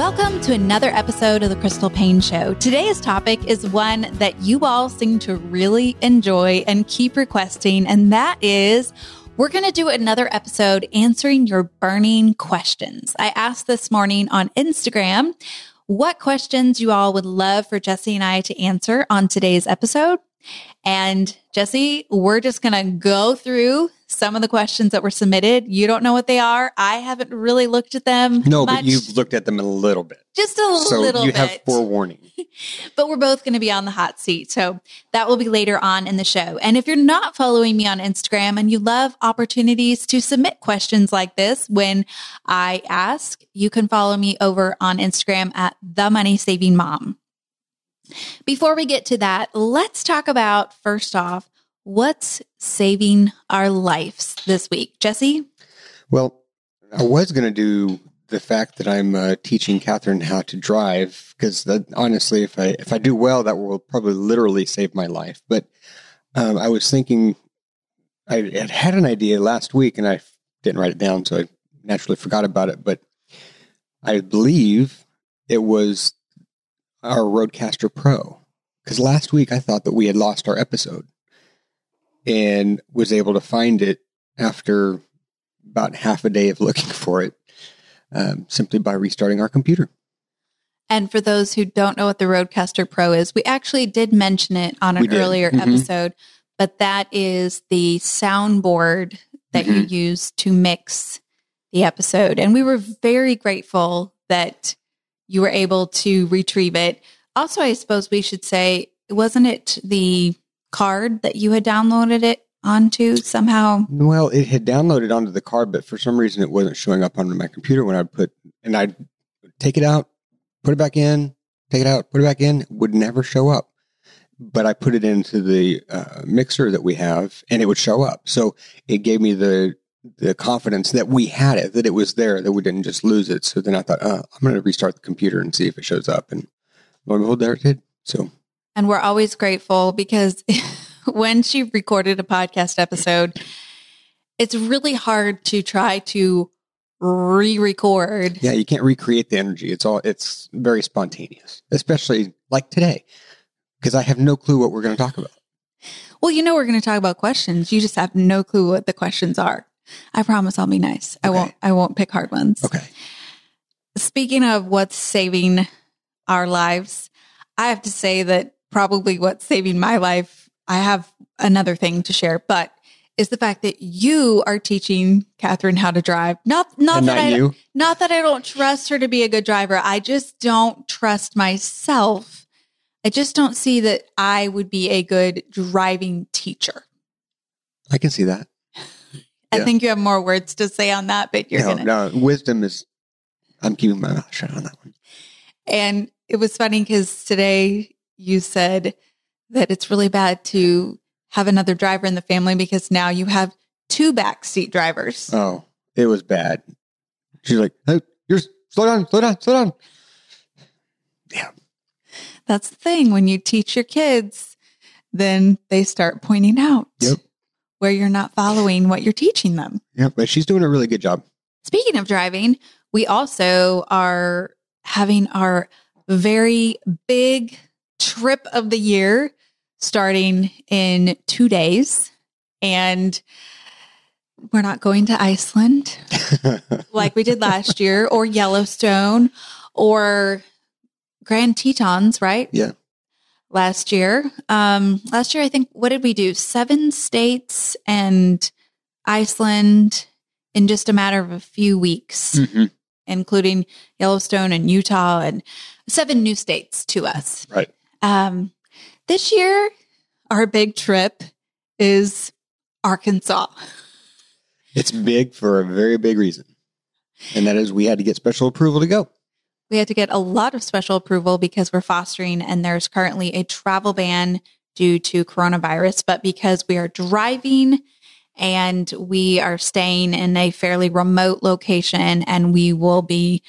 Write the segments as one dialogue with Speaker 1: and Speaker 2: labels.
Speaker 1: Welcome to another episode of the Crystal Paine Show. Today's topic is one that you all seem to really enjoy and keep requesting, and that is we're going to do another episode answering your burning questions. I asked this morning on Instagram what questions you all would love for Jesse and I to answer on today's episode. And Jesse, we're just going to go through some of the questions that were submitted. You don't know what they are. I haven't really looked at them.
Speaker 2: No,
Speaker 1: much.
Speaker 2: but you've looked at them a little bit.
Speaker 1: Just a
Speaker 2: so
Speaker 1: little
Speaker 2: you
Speaker 1: bit.
Speaker 2: have forewarning.
Speaker 1: but we're both going to be on the hot seat. So that will be later on in the show. And if you're not following me on Instagram and you love opportunities to submit questions like this when I ask, you can follow me over on Instagram at the money saving mom. Before we get to that, let's talk about first off, what's saving our lives this week? Jesse?
Speaker 2: Well, I was going to do the fact that I'm uh, teaching Catherine how to drive because honestly, if I if I do well, that will probably literally save my life. But um, I was thinking, I had had an idea last week, and I didn't write it down, so I naturally forgot about it. But I believe it was our Rodecaster Pro because last week I thought that we had lost our episode and was able to find it after about half a day of looking for it um, simply by restarting our computer.
Speaker 1: And for those who don't know what the Rodecaster Pro is, we actually did mention it on an earlier mm-hmm. episode, but that is the soundboard that mm-hmm. you use to mix the episode. And we were very grateful that you were able to retrieve it. Also, I suppose we should say, wasn't it the card that you had downloaded it onto somehow?
Speaker 2: Well, it had downloaded onto the card, but for some reason it wasn't showing up on my computer when I put, and I'd take it out, put it back in, take it out, put it back in, would never show up. But I put it into the uh, mixer that we have and it would show up. So it gave me the the confidence that we had it, that it was there, that we didn't just lose it. So then I thought, oh, I'm going to restart the computer and see if it shows up. And lo and behold, there it did. So,
Speaker 1: and we're always grateful because when she recorded a podcast episode, it's really hard to try to re-record.
Speaker 2: Yeah, you can't recreate the energy. It's all it's very spontaneous, especially like today, because I have no clue what we're going to talk about.
Speaker 1: Well, you know we're going to talk about questions. You just have no clue what the questions are. I promise I'll be nice. Okay. I won't I won't pick hard ones.
Speaker 2: Okay.
Speaker 1: Speaking of what's saving our lives, I have to say that probably what's saving my life, I have another thing to share, but is the fact that you are teaching Catherine how to drive. Not not
Speaker 2: And
Speaker 1: that
Speaker 2: not
Speaker 1: I
Speaker 2: you?
Speaker 1: not that I don't trust her to be a good driver. I just don't trust myself. I just don't see that I would be a good driving teacher.
Speaker 2: I can see that.
Speaker 1: I
Speaker 2: Yeah.
Speaker 1: think you have more words to say on that, but you're
Speaker 2: no,
Speaker 1: gonna
Speaker 2: no, wisdom is. I'm keeping my mouth shut on that one.
Speaker 1: And it was funny because today you said that it's really bad to have another driver in the family because now you have two backseat drivers.
Speaker 2: Oh, it was bad. She's like, "Hey, you're slow down, slow down, slow down." Yeah,
Speaker 1: That's the thing. When you teach your kids, then they start pointing out
Speaker 2: Yep.
Speaker 1: where you're not following what you're teaching them.
Speaker 2: yeah, but she's doing a really good job.
Speaker 1: Speaking of driving, we also are having our very big trip of the year starting in two days. And we're not going to Iceland like we did last year or Yellowstone or Grand Tetons, right?
Speaker 2: Yeah.
Speaker 1: Last year. Um, last year, I think, what did we do? Seven states and Iceland in just a matter of a few weeks,
Speaker 2: Mhm.
Speaker 1: including Yellowstone and Utah and seven new states to us.
Speaker 2: Right.
Speaker 1: Um, this year, our big trip is Arkansas.
Speaker 2: It's big for a very big reason, and that is we had to get special approval to go.
Speaker 1: We had to get a lot of special approval because we're fostering and there's currently a travel ban due to coronavirus. But because we are driving and we are staying in a fairly remote location and we will be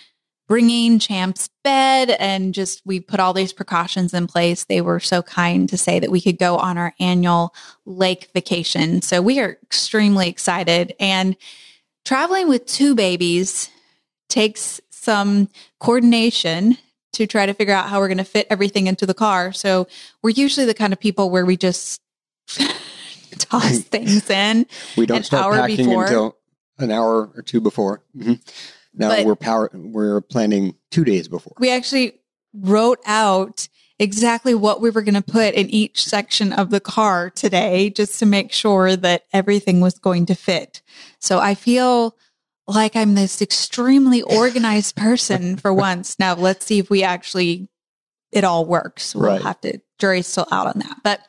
Speaker 1: bringing Champ's bed and just we put all these precautions in place. They were so kind to say that we could go on our annual lake vacation. So we are extremely excited and traveling with two babies takes some coordination to try to figure out how we're going to fit everything into the car. So we're usually the kind of people where we just toss things in.
Speaker 2: We don't
Speaker 1: An
Speaker 2: start
Speaker 1: hour
Speaker 2: packing
Speaker 1: before.
Speaker 2: until an hour or two before. Mhm. Now
Speaker 1: But-
Speaker 2: we're power. We're planning two days before.
Speaker 1: We actually wrote out exactly what we were going to put in each section of the car today just to make sure that everything was going to fit. So I feel like I'm this extremely organized person for once. Now let's see if we actually it all works. We'll
Speaker 2: Right.
Speaker 1: have to jury's still out on that. But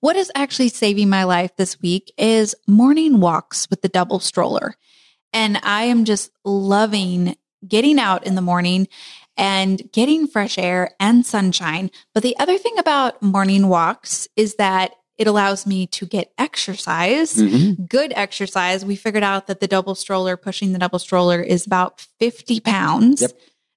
Speaker 1: what is actually saving my life this week is morning walks with the double stroller. And I am just loving getting out in the morning and getting fresh air and sunshine. But the other thing about morning walks is that it allows me to get exercise,
Speaker 2: Mhm.
Speaker 1: good exercise. We figured out that the double stroller, pushing the double stroller, is about 50 pounds.
Speaker 2: Yep.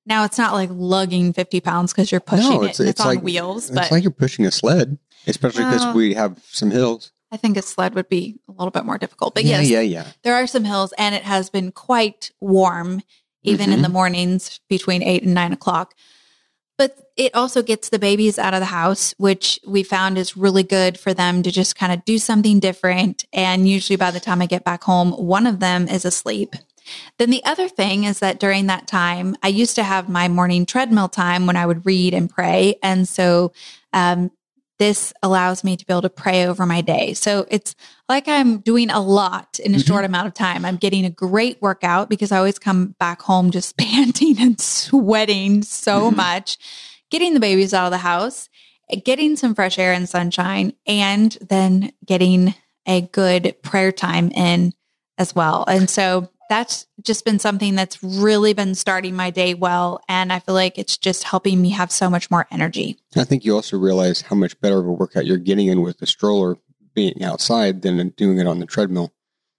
Speaker 1: Now, it's not like lugging 50 pounds because you're pushing
Speaker 2: No,
Speaker 1: it
Speaker 2: it's-
Speaker 1: and
Speaker 2: it's
Speaker 1: it's, on
Speaker 2: like-
Speaker 1: wheels. But
Speaker 2: It's like you're pushing a sled, especially because
Speaker 1: Well-
Speaker 2: we have some hills.
Speaker 1: I think a sled would be a little bit more difficult. But
Speaker 2: yeah,
Speaker 1: yes,
Speaker 2: yeah, yeah.
Speaker 1: there are some hills and it has been quite warm even in
Speaker 2: Mhm.
Speaker 1: the mornings between eight and nine o'clock but it also gets the babies out of the house which we found is really good for them to just kind of do something different and usually by the time i get back home one of them is asleep then the other thing is that during that time i used to have my morning treadmill time when i would read and pray and so um, this allows me to be able to pray over my day. So it's like I'm doing a lot in a
Speaker 2: Mhm.
Speaker 1: short amount of time. I'm getting a great workout because I always come back home just panting and sweating so
Speaker 2: Mhm.
Speaker 1: much, getting the babies out of the house, getting some fresh air and sunshine, and then getting a good prayer time in as well. And so that's just been something that's really been starting my day well. And I feel like it's just helping me have so much more energy.
Speaker 2: I think you also realize how much better of a workout you're getting in with the stroller being outside than doing it on the treadmill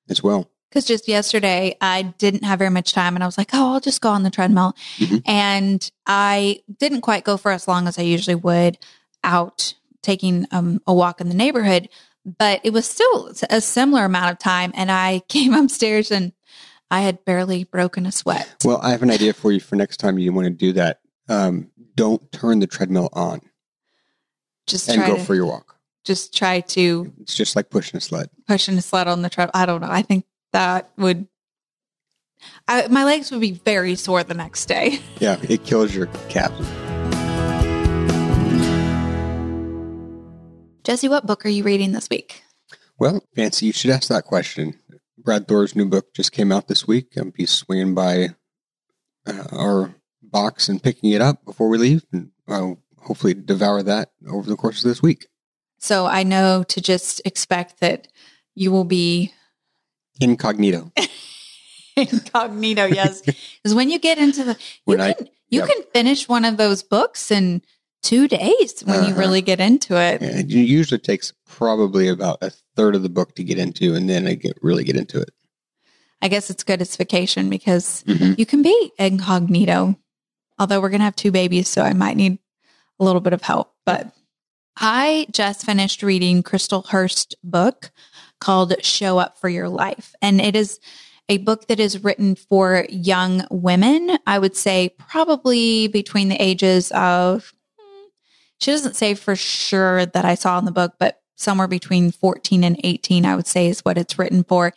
Speaker 2: as well.
Speaker 1: Because just yesterday, I didn't have very much time and I was like, oh, I'll just go on the treadmill.
Speaker 2: Mhm.
Speaker 1: And I didn't quite go for as long as I usually would out taking um, a walk in the neighborhood, but it was still a similar amount of time. And I came upstairs and I had barely broken a sweat.
Speaker 2: Well, I have an idea for you for next time you want to do that. Um, don't turn the treadmill on
Speaker 1: Just
Speaker 2: and go
Speaker 1: to
Speaker 2: for your walk.
Speaker 1: just try to
Speaker 2: It's just like pushing a sled.
Speaker 1: Pushing a sled on the treadmill. I don't know. I think that would. I, my legs would be very sore the next day.
Speaker 2: Yeah, it kills your calves.
Speaker 1: Jesse, what book are you reading this week?
Speaker 2: Well, Fancy, you should ask that question. Brad Thor's new book just came out this week. I'll be swinging by uh, our box and picking it up before we leave, and I'll hopefully devour that over the course of this week.
Speaker 1: So I know to just expect that you will be
Speaker 2: incognito.
Speaker 1: incognito, yes. Because when you get into the, you when can I, you yep. can finish one of those books in two days when uh-huh. you really get into it.
Speaker 2: Yeah, it usually takes probably about a third of the book to get into, and then I get really get into it.
Speaker 1: I guess it's good it's vacation because mm-hmm. you can be incognito. Although we're gonna have two babies, so I might need a little bit of help. But I just finished reading Crystal Hurst book called Show Up for Your Life. And it is a book that is written for young women. I would say probably between the ages of, she doesn't say for sure that I saw in the book, but somewhere between 14 and 18, I would say is what it's written for.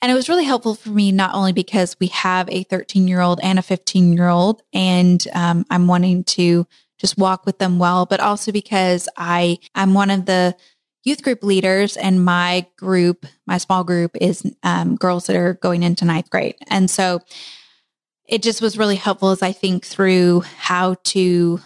Speaker 1: And it was really helpful for me, not only because we have a 13 year old and a 15 year old, and um, I'm wanting to just walk with them well, but also because I, I'm one of the youth group leaders and my group, my small group is um, girls that are going into ninth grade. And so it just was really helpful as I think through how to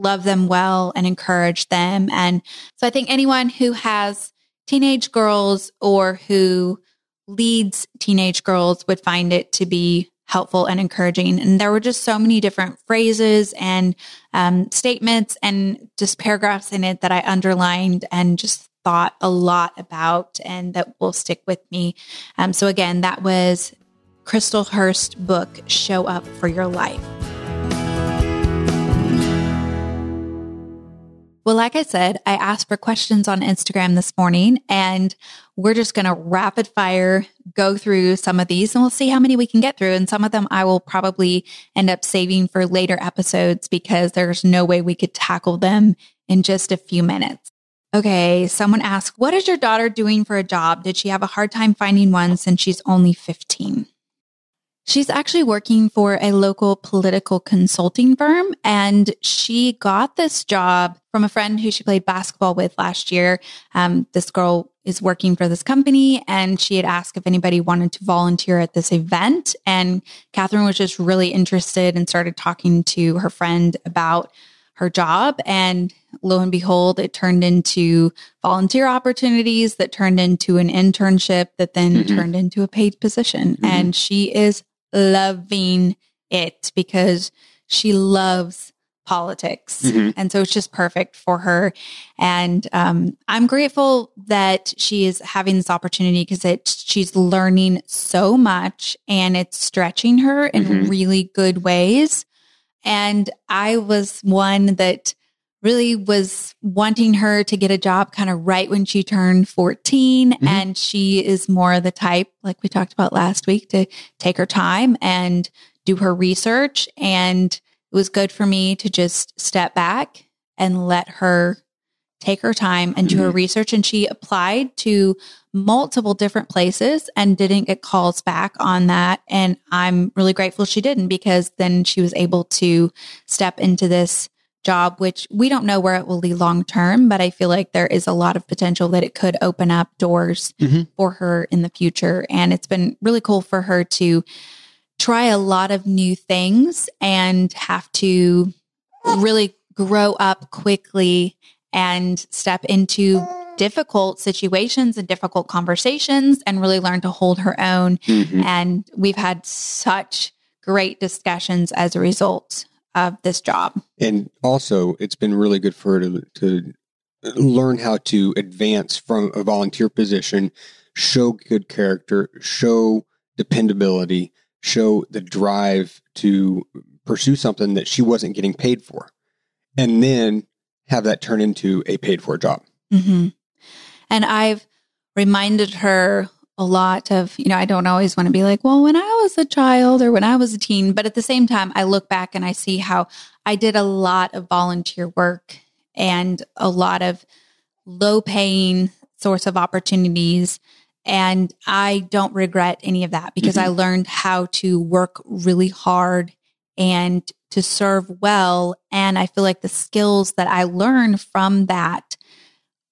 Speaker 1: love them well and encourage them. And so I think anyone who has teenage girls or who leads teenage girls would find it to be helpful and encouraging. And there were just so many different phrases and um, statements and just paragraphs in it that I underlined and just thought a lot about and that will stick with me. Um, so, again, that was Crystal Hurst book, Show Up for Your Life. Well, like I said, I asked for questions on Instagram this morning, and we're just going to rapid fire go through some of these and we'll see how many we can get through. And some of them I will probably end up saving for later episodes because there's no way we could tackle them in just a few minutes. Okay, someone asked, What is your daughter doing for a job? Did she have a hard time finding one since she's only 15? She's actually working for a local political consulting firm, and she got this job from a friend who she played basketball with last year. Um, this girl is working for this company, and she had asked if anybody wanted to volunteer at this event. And Catherine was just really interested and started talking to her friend about her job. And lo and behold, it turned into volunteer opportunities that turned into an internship that then mm-hmm. turned into a paid position. Mm-hmm. And she is loving it because she loves politics. Mm-hmm. And so it's just perfect for her. And um, I'm grateful that she is having this opportunity because it she's learning so much and it's stretching her in mm-hmm. really good ways. And I was one that really was wanting her to get a job kind of right when she turned 14. Mm-hmm. And she is more the type, like we talked about last week, to take her time and do her research. And it was good for me to just step back and let her take her time and do mm-hmm. her research. And she applied to multiple different places and didn't get calls back on that. And I'm really grateful she didn't because then she was able to step into this job, which we don't know where it will lead long term, but I feel like there is a lot of potential that it could open up doors mm-hmm. for her in the future. And it's been really cool for her to try a lot of new things and have to really grow up quickly and step into difficult situations and difficult conversations and really learn to hold her own. Mm-hmm. And we've had such great discussions as a result of this job.
Speaker 2: And also, it's been really good for her to, to learn how to advance from a volunteer position, show good character, show dependability, show the drive to pursue something that she wasn't getting paid for, and then have that turn into a paid for job.
Speaker 1: Mm-hmm. And I've reminded her a lot of, you know, I don't always want to be like, well, when I was a child or when I was a teen, but at the same time, I look back and I see how I did a lot of volunteer work and a lot of low paying source of opportunities. And I don't regret any of that because mm-hmm. I learned how to work really hard and to serve well. And I feel like the skills that I learned from that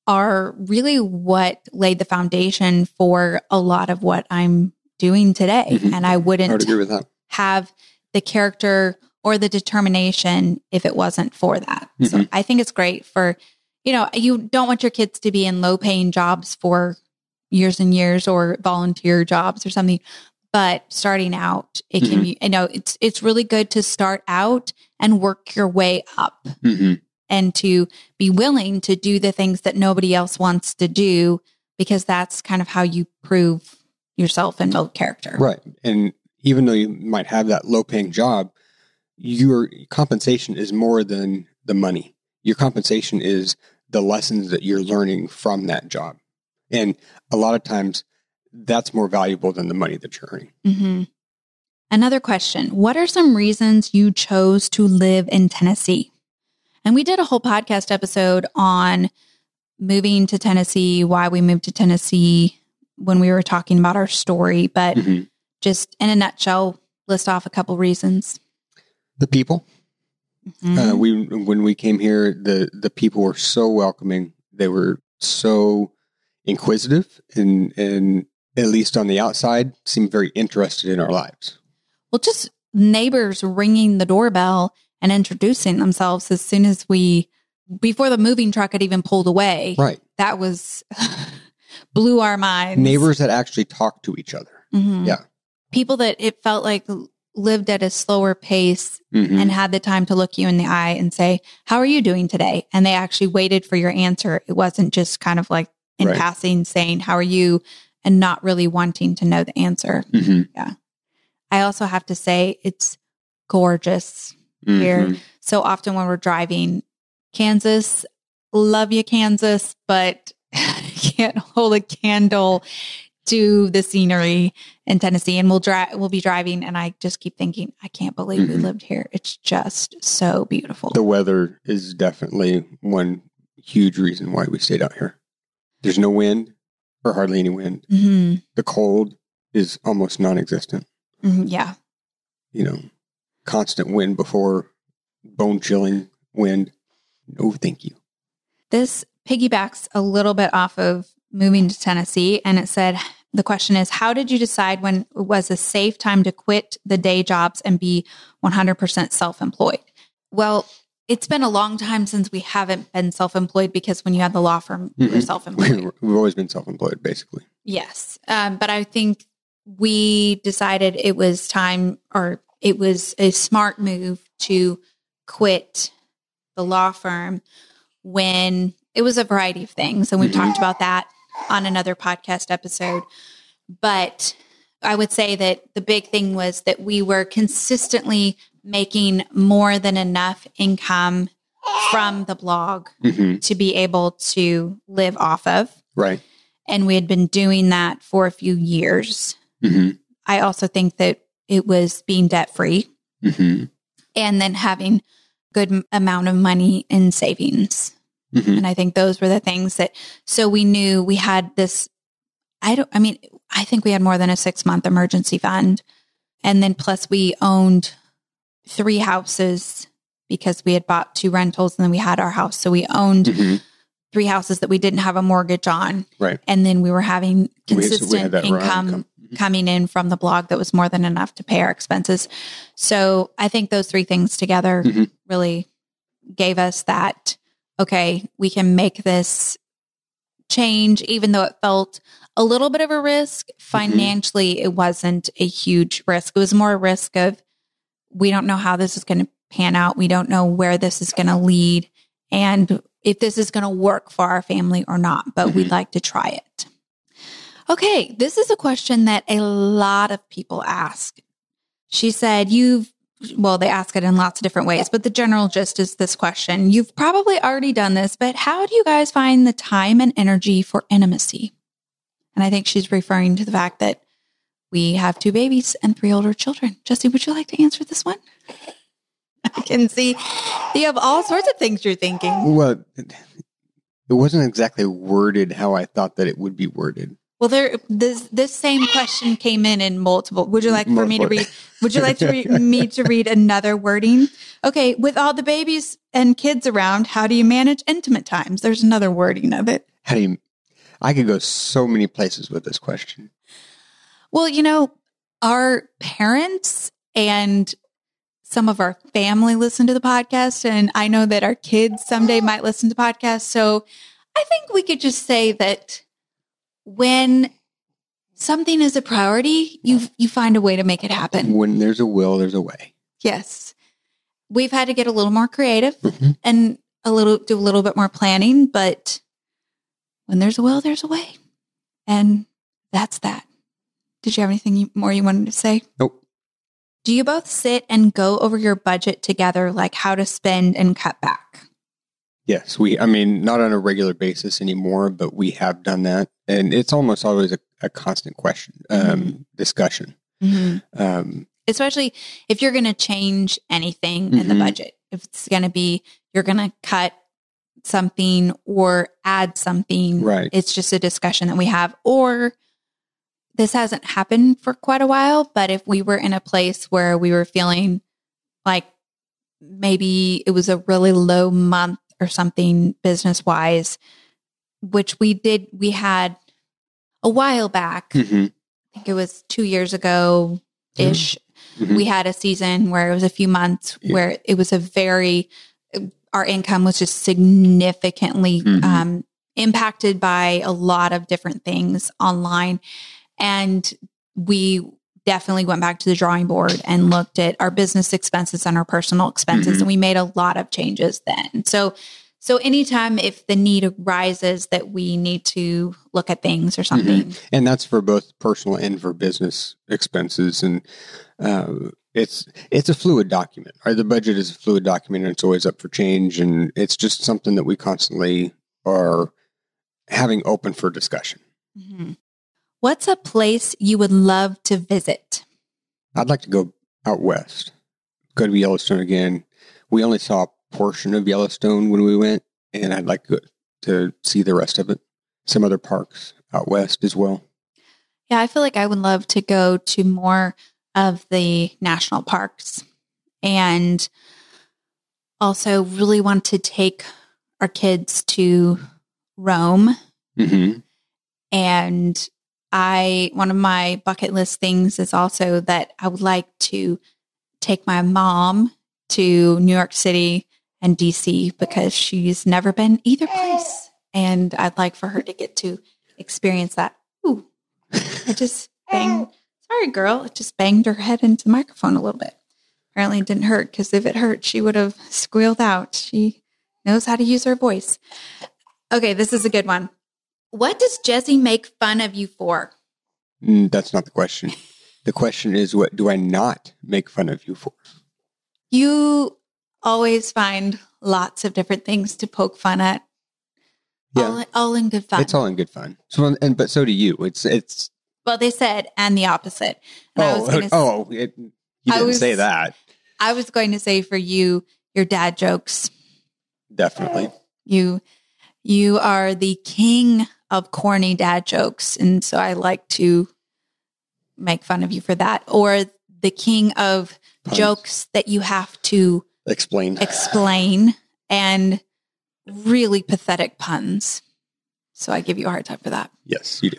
Speaker 1: are really what laid the foundation for a lot of what I'm doing today.
Speaker 2: Mhm.
Speaker 1: And I
Speaker 2: I would
Speaker 1: wouldn't
Speaker 2: that.
Speaker 1: have the character or the determination if it wasn't for that. So
Speaker 2: Mhm.
Speaker 1: I think it's great for, you know, you don't want your kids to be in low paying jobs for years and years or volunteer jobs or something. But starting out, it can
Speaker 2: Mhm.
Speaker 1: be, you know, it's it's really good to start out and work your way up
Speaker 2: hmm
Speaker 1: and to be willing to do the things that nobody else wants to do because that's kind of how you prove yourself and build character.
Speaker 2: Right. And even though you might have that low paying job, your compensation is more than the money. Your compensation is the lessons that you're learning from that job. And a lot of times that's more valuable than the money that you're earning.
Speaker 1: hmm Another question What are some reasons you chose to live in Tennessee? And we did a whole podcast episode on moving to Tennessee, why we moved to Tennessee when we were talking about our story. But
Speaker 2: Mhm.
Speaker 1: just in a nutshell, list off a couple reasons.
Speaker 2: The people,
Speaker 1: Mhm.
Speaker 2: uh, we when we came here, the the people were so welcoming. They were so inquisitive, and and at least on the outside, seemed very interested in our lives.
Speaker 1: Well, just neighbors ringing the doorbell and introducing themselves as soon as we, before the moving truck had even pulled away.
Speaker 2: Right,
Speaker 1: That was blew our minds.
Speaker 2: neighbors that actually talked to each other.
Speaker 1: Mhm.
Speaker 2: Yeah.
Speaker 1: People that it felt like lived at a slower pace
Speaker 2: Mhm.
Speaker 1: and had the time to look you in the eye and say, How are you doing today? And they actually waited for your answer. It wasn't just kind of like in
Speaker 2: Right.
Speaker 1: passing saying, How are you? and not really wanting to know the answer.
Speaker 2: Mhm.
Speaker 1: I also have to say, it's gorgeous here.
Speaker 2: Mhm.
Speaker 1: So often when we're driving, Kansas, love you, Kansas, but can't hold a candle to the scenery in Tennessee. And we'll drive, we'll be driving, and I just keep thinking, I can't believe we
Speaker 2: Mhm.
Speaker 1: lived here. It's just so beautiful.
Speaker 2: The weather is definitely one huge reason why we stayed out here. There's no wind or hardly any wind.
Speaker 1: hmm
Speaker 2: The cold is almost non existent.
Speaker 1: hmm Yeah.
Speaker 2: You know, constant wind before bone chilling wind. No, thank you.
Speaker 1: This piggybacks a little bit off of moving to Tennessee. And it said, the question is, how did you decide when it was a safe time to quit the day jobs and be 100% self employed? Well, it's been a long time since we haven't been self employed because when you had the law firm, you were self employed.
Speaker 2: We've always been self employed, basically.
Speaker 1: Yes. Um, but I think we decided it was time or it was a smart move to quit the law firm when it was a variety of things. And we've
Speaker 2: Mhm.
Speaker 1: talked about that on another podcast episode. But I would say that the big thing was that we were consistently making more than enough income from the blog
Speaker 2: hmm
Speaker 1: to be able to live off of
Speaker 2: Right.
Speaker 1: and we had been doing that for a few years.
Speaker 2: hmm
Speaker 1: I also think that it was being debt free
Speaker 2: hmm
Speaker 1: and then having good amount of money in savings.
Speaker 2: hmm
Speaker 1: And I think those were the things that so we knew we had this I don't I mean I think we had more than a 6 month emergency fund. And then plus we owned three houses because we had bought two rentals and then we had our house. So we owned
Speaker 2: hmm
Speaker 1: three houses that we didn't have a mortgage on.
Speaker 2: Right.
Speaker 1: And then we were having
Speaker 2: We- so we
Speaker 1: consistent
Speaker 2: had
Speaker 1: income,
Speaker 2: income. Mhm.
Speaker 1: coming in from the blog that was more than enough to pay our expenses. So I think those three things together
Speaker 2: Mhm.
Speaker 1: really gave us that, okay, we can make this change, even though it felt a little bit of a risk. Financially, it wasn't a huge risk. It was more a risk of we don't know how this is going to pan out. We don't know where this is going to lead. And if this is going to work for our family or not, but we'd like to try it. Okay, this is a question that a lot of people ask. She said, You've, well, they ask it in lots of different ways, but the general gist is this question. You've probably already done this, but how do you guys find the time and energy for intimacy? And I think she's referring to the fact that we have two babies and three older children. Jesse, would you like to answer this one? I can see you have all sorts of things you're thinking.
Speaker 2: Well, it wasn't exactly worded how I thought that it would be worded.
Speaker 1: Well, there this this same question came in in multiple. Would you like for me to read? Would you like to read me to read another wording? Okay, with all the babies and kids around, how do you manage intimate times? There's another wording of it.
Speaker 2: How do you? I could go so many places with this question.
Speaker 1: Well, you know, our parents and some of our family listen to the podcast, and I know that our kids someday might listen to podcasts. So I think we could just say that when something is a priority, you you find a way to make it happen.
Speaker 2: When there's a will, there's a way.
Speaker 1: Yes. We've had to get a little more creative
Speaker 2: Mhm.
Speaker 1: and a little do a little bit more planning, but when there's a will, there's a way. And that's that. Did you have anything you, more you wanted to say?
Speaker 2: Nope.
Speaker 1: Do you both sit and go over your budget together, like how to spend and cut back?
Speaker 2: Yes, we. I mean, not on a regular basis anymore, but we have done that, and it's almost always a, a constant question, um, discussion. Um,
Speaker 1: Especially if you're going to change anything in the
Speaker 2: Mhm.
Speaker 1: budget. If it's going to be, you're going to cut something or add something.
Speaker 2: Right.
Speaker 1: It's just a discussion that we have. Or this hasn't happened for quite a while, but if we were in a place where we were feeling like maybe it was a really low month or something business wise, which we did, we had a while back.
Speaker 2: mhm,
Speaker 1: I think it was two years ago ish.
Speaker 2: mhm.
Speaker 1: We had a season where it was a few months
Speaker 2: Yeah.
Speaker 1: where it was a very, our income was just significantly
Speaker 2: Mhm.
Speaker 1: um, impacted by a lot of different things online. And we definitely went back to the drawing board and looked at our business expenses and our personal expenses.
Speaker 2: Mhm.
Speaker 1: And we made a lot of changes then. So, so anytime if the need arises that we need to look at things or something,
Speaker 2: and that's for both personal and for business expenses, and uh, it's it's a fluid document. Right, the budget is a fluid document, and it's always up for change, and it's just something that we constantly are having open for discussion.
Speaker 1: Mhm. What's a place you would love to visit?
Speaker 2: I'd like to go out west, go to Yellowstone again. We only saw a portion of Yellowstone when we went, and I'd like to, to see the rest of it. Some other parks out west as well.
Speaker 1: Yeah, I feel like I would love to go to more of the national parks and also really want to take our kids to Rome.
Speaker 2: Mm-hmm.
Speaker 1: And I, one of my bucket list things is also that I would like to take my mom to New York City and DC because she's never been either place. And I'd like for her to get to experience that. Ooh, I just banged. Sorry, girl. It just banged her head into the microphone a little bit. Apparently, it didn't hurt because if it hurt, she would have squealed out. She knows how to use her voice. Okay, this is a good one. What does Jesse make fun of you for?
Speaker 2: Mm, that's not the question. The question is, what do I not make fun of you for?
Speaker 1: You always find lots of different things to poke fun at.
Speaker 2: Yeah.
Speaker 1: All, all in good fun.
Speaker 2: It's all in good fun. So, and but so do you. It's it's.
Speaker 1: well, they said, and the opposite. And I was
Speaker 2: Oh,
Speaker 1: gonna,
Speaker 2: oh, it, you didn't
Speaker 1: was-
Speaker 2: say that.
Speaker 1: I was going to say for you, your dad jokes.
Speaker 2: Definitely.
Speaker 1: You, you are the king of corny dad jokes, and so I like to make fun of you for that. Or the king of
Speaker 2: Puns.
Speaker 1: jokes that you have to
Speaker 2: Explain.
Speaker 1: explain and really pathetic puns. So I give you a hard time for that.
Speaker 2: yes, you do.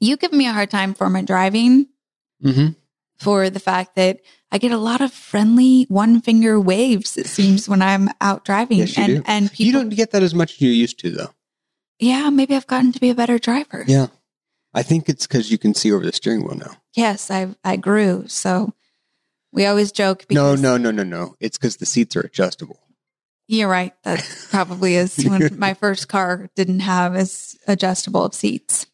Speaker 1: You give me a hard time for my driving,
Speaker 2: Mm-hmm.
Speaker 1: for the fact that I get a lot of friendly one finger waves, it seems, when I'm out driving.
Speaker 2: Yes,
Speaker 1: and
Speaker 2: do.
Speaker 1: and people
Speaker 2: You don't get that as much as you used to, though.
Speaker 1: Yeah, maybe I've gotten to be a better driver.
Speaker 2: Yeah. I think it's because you can see over the steering wheel now.
Speaker 1: Yes, I I grew. So we always joke
Speaker 2: No,
Speaker 1: because
Speaker 2: no, no, no, no. It's because the seats are adjustable.
Speaker 1: You're right. That probably is when my first car didn't have as adjustable of seats.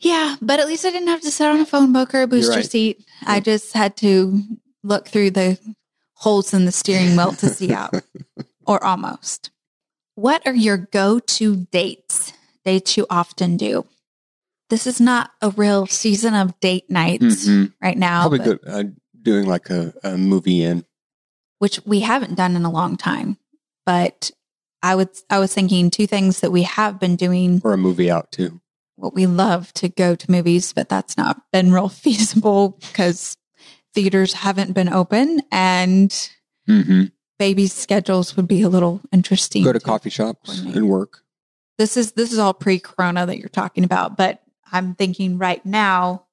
Speaker 1: Yeah, but at least I didn't have to sit on a phone book or a booster
Speaker 2: right.
Speaker 1: seat. I just had to look through the holes in the steering wheel to see out, or almost. What are your go to dates? Dates you often do? This is not a real season of date nights
Speaker 2: Mhm.
Speaker 1: right now,
Speaker 2: Probably good, uh, doing like a, a movie in.
Speaker 1: which we haven't done in a long time. But I would I was thinking two things that we have been doing
Speaker 2: or a movie out too.
Speaker 1: what we love to go to movies, but that's not been real feasible because theaters haven't been open and
Speaker 2: Mm-hmm.
Speaker 1: Babies' schedules would be a little interesting.
Speaker 2: Go to coffee shops
Speaker 1: coordinate.
Speaker 2: and work.
Speaker 1: This is this is all pre-corona that you're talking about, but I'm thinking right now,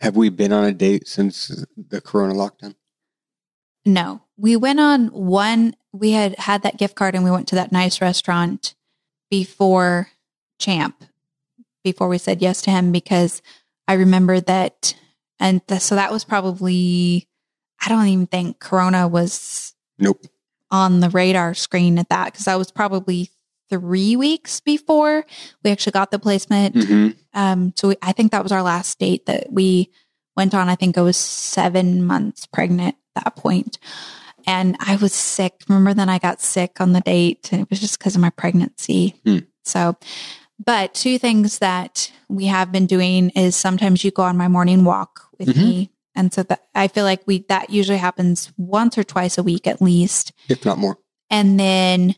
Speaker 2: Have we been on a date since the Corona lockdown?
Speaker 1: no. We went on one we had had that gift card and we went to that nice restaurant before Champ, before we said yes to him because I remember that and th- so that was probably I don't even think corona was
Speaker 2: Nope.
Speaker 1: On the radar screen at that because that was probably three weeks before we actually got the placement.
Speaker 2: hmm
Speaker 1: Um, so we, I think that was our last date that we went on. I think I was seven months pregnant at that point. And I was sick. Remember then I got sick on the date and it was just because of my pregnancy.
Speaker 2: Hmm.
Speaker 1: So, but two things that we have been doing is sometimes you go on my morning walk with
Speaker 2: Mhm.
Speaker 1: me. And so that I feel like we, that usually happens once or twice a week at least.
Speaker 2: If not more.
Speaker 1: And then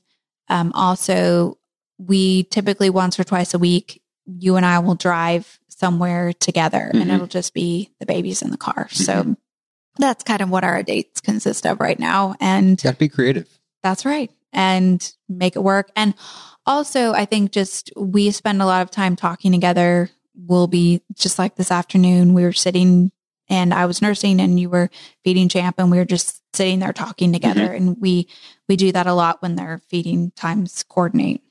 Speaker 1: um, also, we typically once or twice a week, you and I will drive somewhere together and
Speaker 2: Mhm.
Speaker 1: it'll just be the babies in the car. So that's kind of what our dates consist of right now. And
Speaker 2: Got to be creative.
Speaker 1: that's right. And make it work. And also, I think just we spend a lot of time talking together. We'll be just like this afternoon, we were sitting and I was nursing and you were feeding Champ and we were just sitting there talking mm-hmm. together. And we, we do that a lot when their feeding times coordinate.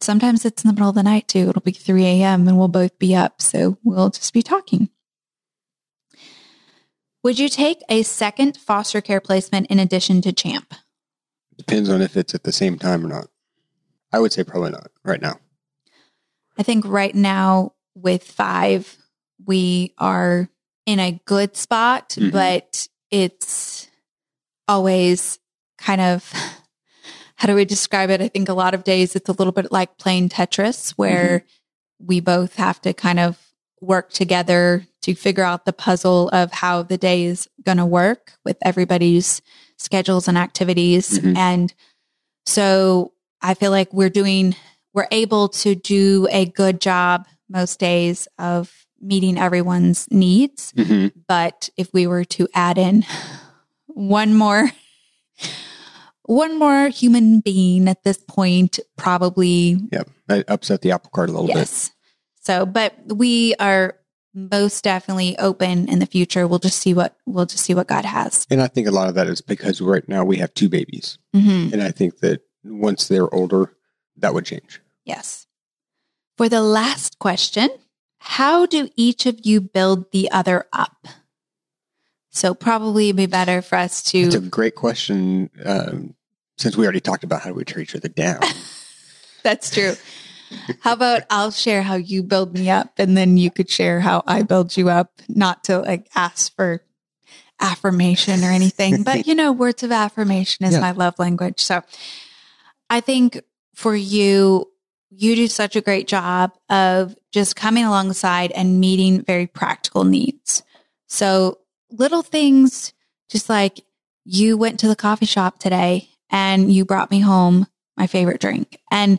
Speaker 1: Sometimes it's in the middle of the night too. It'll be 3 a.m. and we'll both be up. So we'll just be talking. Would you take a second foster care placement in addition to Champ?
Speaker 2: Depends on if it's at the same time or not. I would say probably not right now.
Speaker 1: I think right now with five, we are in a good spot,
Speaker 2: Mhm.
Speaker 1: but it's always kind of, how do we describe it? I think a lot of days it's a little bit like playing Tetris, where we both have to kind of work together to figure out the puzzle of how the day is going to work with everybody's schedules and activities.
Speaker 2: Mhm.
Speaker 1: And so I feel like we're doing, we're able to do a good job most days of meeting everyone's needs.
Speaker 2: hmm
Speaker 1: But if we were to add in one more, one more human being at this point, probably
Speaker 2: Yep. That upset the apple cart a little bit.
Speaker 1: yes. So, but we are most definitely open in the future. We'll just see what we'll just see what God has.
Speaker 2: And I think a lot of that is because right now we have two babies.
Speaker 1: hmm
Speaker 2: And I think that once they're older, that would change.
Speaker 1: Yes. For the last question, how do each of you build the other up? So probably it'd be better for us to
Speaker 2: It's a great question. Um, since we already talked about how do we tear each other down.
Speaker 1: That's true. How about I'll share how you build me up and then you could share how I build you up, not to like ask for affirmation or anything, but you know, words of affirmation is
Speaker 2: Yeah.
Speaker 1: my love language. So I think for you, you do such a great job of just coming alongside and meeting very practical needs. So little things, just like you went to the coffee shop today and you brought me home my favorite drink. And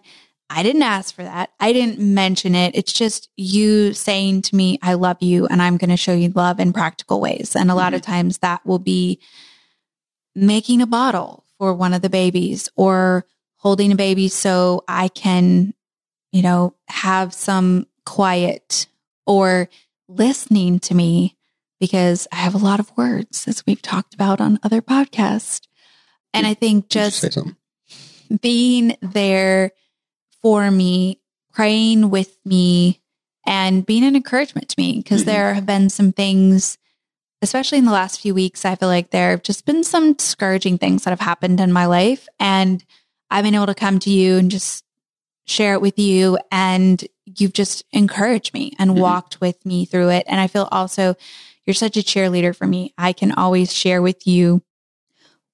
Speaker 1: I didn't ask for that. I didn't mention it. It's just you saying to me, I love you and I'm going to show you love in practical ways. And a lot of mm-hmm. times that will be making a bottle for one of the babies or holding a baby so I can, you know, have some quiet or listening to me because I have a lot of words as we've talked about on other podcasts. And I think just being there for me, praying with me, and being an encouragement to me. Because
Speaker 2: Mhm.
Speaker 1: there have been some things, especially in the last few weeks, I feel like there have just been some discouraging things that have happened in my life. And I've been able to come to you and just share it with you. And you've just encouraged me and
Speaker 2: Mhm.
Speaker 1: walked with me through it. And I feel also you're such a cheerleader for me. I can always share with you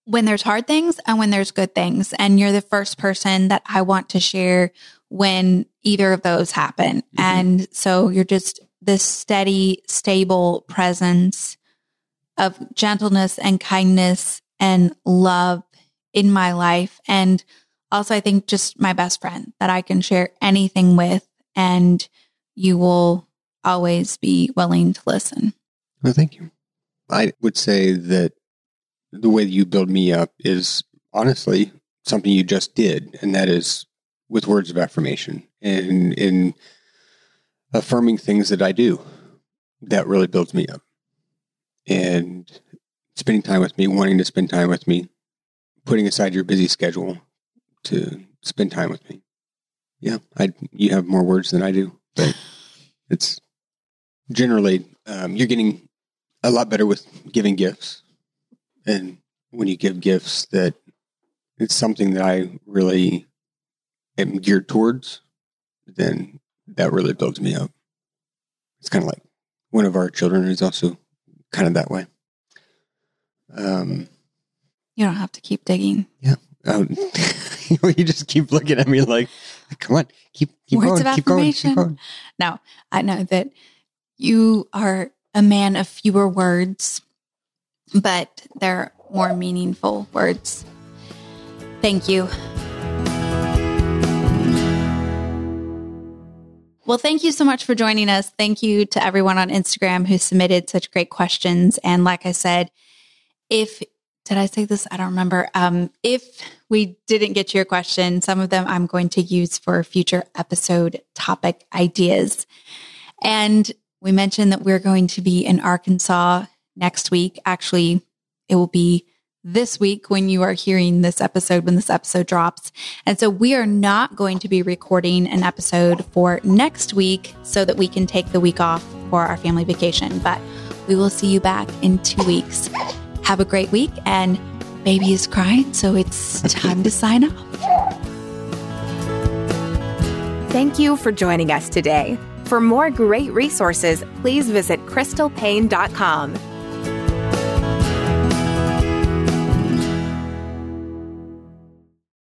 Speaker 1: when there's hard things and when there's good things. And you're the first person that I want to share when either of those happen.
Speaker 2: Mhm.
Speaker 1: And so you're just this steady, stable presence of gentleness and kindness and love in my life. And also, I think just my best friend that I can share anything with, and you will always be willing to listen.
Speaker 2: Well, thank you. I would say that the way that you build me up is honestly something you just did, and that is with words of affirmation. and in affirming things that I do. That really builds me up. And spending time with me, wanting to spend time with me, putting aside your busy schedule to spend time with me. Yeah, I you have more words than I do, but it's generally um, you're getting a lot better with giving gifts, and when you give gifts, that it's something that I really am geared towards, then that really builds me up. It's kind of like one of our children is also kind of that way. Um,
Speaker 1: you don't have to keep digging.
Speaker 2: Yeah. Um, you just keep looking at me like, come on, keep, keep
Speaker 1: Words
Speaker 2: going,
Speaker 1: of
Speaker 2: keep going, keep going.
Speaker 1: No, I know that you are a man of fewer words, but they're more meaningful words. Thank you. Well, thank you so much for joining us. Thank you to everyone on Instagram who submitted such great questions. And like I said, if did I say this? I don't remember. Um, if we didn't get to your question, some of them I'm going to use for future episode topic ideas. And we mentioned that we're going to be in Arkansas next week. Actually, it will be this week when you are hearing this episode, when this episode drops. And so we are not going to be recording an episode for next week so that we can take the week off for our family vacation. But we will see you back in two weeks. Have a great week. And baby is crying, so it's time to sign off.
Speaker 3: Thank you for joining us today. For more great resources, please visit crystalpaine.com.